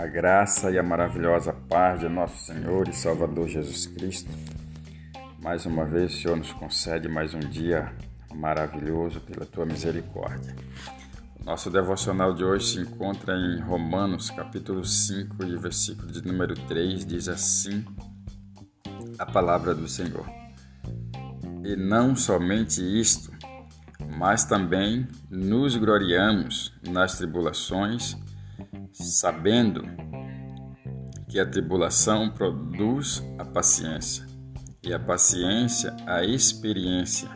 A graça e a maravilhosa paz de nosso Senhor e Salvador Jesus Cristo. Mais uma vez, o Senhor nos concede mais um dia maravilhoso pela tua misericórdia. O nosso devocional de hoje se encontra em Romanos, capítulo 5 e versículo de número 3, diz assim a palavra do Senhor. E não somente isto, mas também nos gloriamos nas tribulações, sabendo que a tribulação produz a paciência, e a paciência a experiência,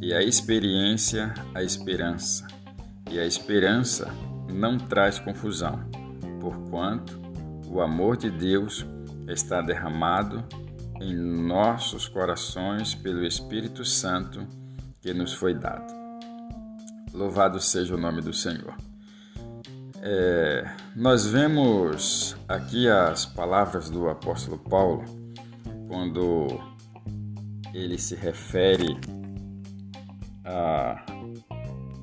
e a experiência a esperança, e a esperança não traz confusão, porquanto o amor de Deus está derramado em nossos corações pelo Espírito Santo que nos foi dado. Louvado seja o nome do Senhor. É, nós vemos aqui as palavras do apóstolo Paulo quando ele se refere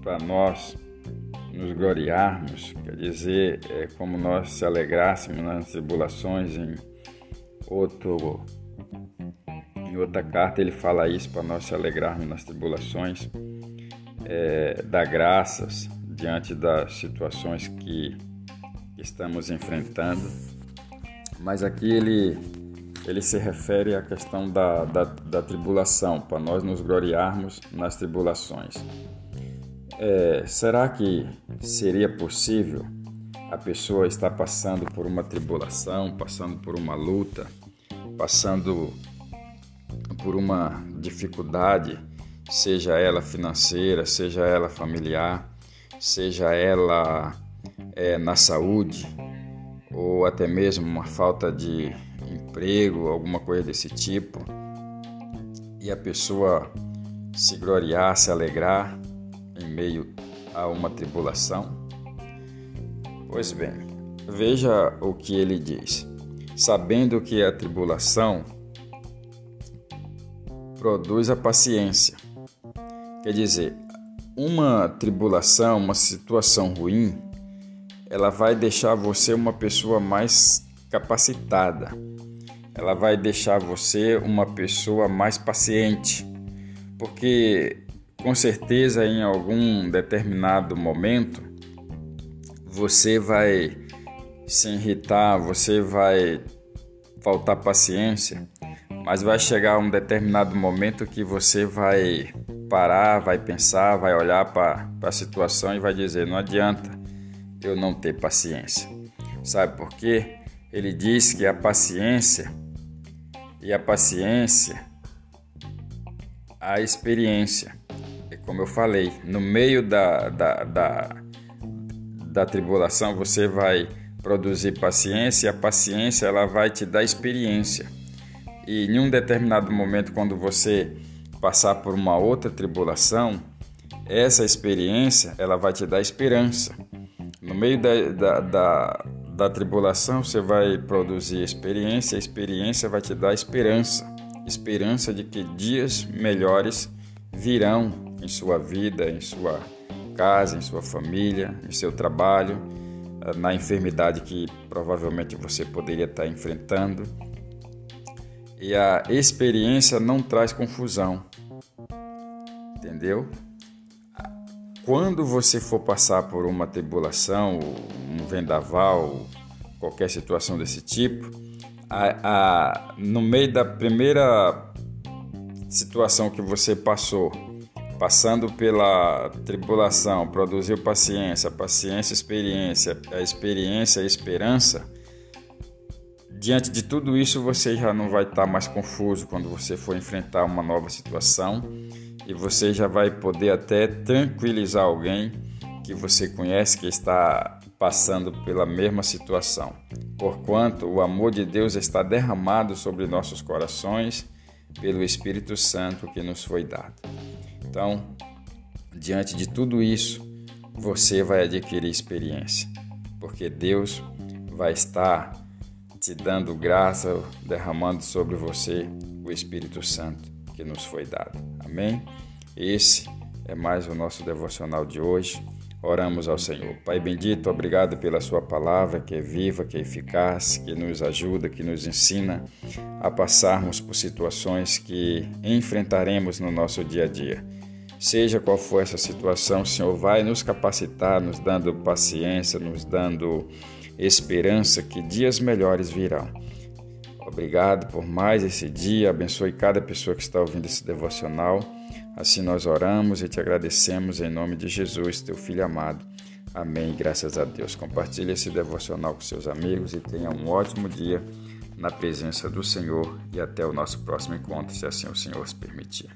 para nós nos gloriarmos, quer dizer, é como nós se alegrássemos nas tribulações em outro em outra carta ele fala isso para nós se alegrarmos nas tribulações, é, dar graças diante das situações que estamos enfrentando. Mas aqui ele, ele se refere à questão da, da, da tribulação, para nós nos gloriarmos nas tribulações. É, será que seria possível a pessoa estar passando por uma tribulação, passando por uma luta, passando por uma dificuldade, seja ela financeira, seja ela familiar, seja ela é, na saúde, ou até mesmo uma falta de emprego, alguma coisa desse tipo, e a pessoa se gloriar, se alegrar em meio a uma tribulação? Pois bem, veja o que ele diz. Sabendo que a tribulação produz a paciência. Quer dizer, uma tribulação, uma situação ruim, ela vai deixar você uma pessoa mais capacitada. Ela vai deixar você uma pessoa mais paciente. Porque com certeza em algum determinado momento você vai se irritar, você vai faltar paciência mas vai chegar um determinado momento que você vai parar, vai pensar, vai olhar para a situação e vai dizer: não adianta eu não ter paciência. Sabe por quê? Ele diz que a paciência e a paciência, a experiência. E como eu falei, no meio da, da, da, da tribulação você vai produzir paciência e a paciência ela vai te dar experiência e em um determinado momento, quando você passar por uma outra tribulação, essa experiência ela vai te dar esperança. No meio da, da, da, da tribulação, você vai produzir experiência, a experiência vai te dar esperança esperança de que dias melhores virão em sua vida, em sua casa, em sua família, em seu trabalho, na enfermidade que provavelmente você poderia estar enfrentando e a experiência não traz confusão. Entendeu? Quando você for passar por uma tribulação, um vendaval, qualquer situação desse tipo, a, a, no meio da primeira situação que você passou, passando pela tribulação, produziu paciência, paciência, experiência, a experiência, a esperança, Diante de tudo isso, você já não vai estar mais confuso quando você for enfrentar uma nova situação e você já vai poder até tranquilizar alguém que você conhece que está passando pela mesma situação. Porquanto o amor de Deus está derramado sobre nossos corações pelo Espírito Santo que nos foi dado. Então, diante de tudo isso, você vai adquirir experiência, porque Deus vai estar te dando graça, derramando sobre você o Espírito Santo que nos foi dado. Amém? Esse é mais o nosso devocional de hoje. Oramos ao Senhor. Pai bendito, obrigado pela Sua palavra que é viva, que é eficaz, que nos ajuda, que nos ensina a passarmos por situações que enfrentaremos no nosso dia a dia. Seja qual for essa situação, o Senhor vai nos capacitar, nos dando paciência, nos dando esperança que dias melhores virão. Obrigado por mais esse dia, abençoe cada pessoa que está ouvindo esse devocional. Assim nós oramos e te agradecemos em nome de Jesus, teu Filho amado. Amém. Graças a Deus. Compartilhe esse devocional com seus amigos e tenha um ótimo dia na presença do Senhor e até o nosso próximo encontro, se assim o Senhor se permitir.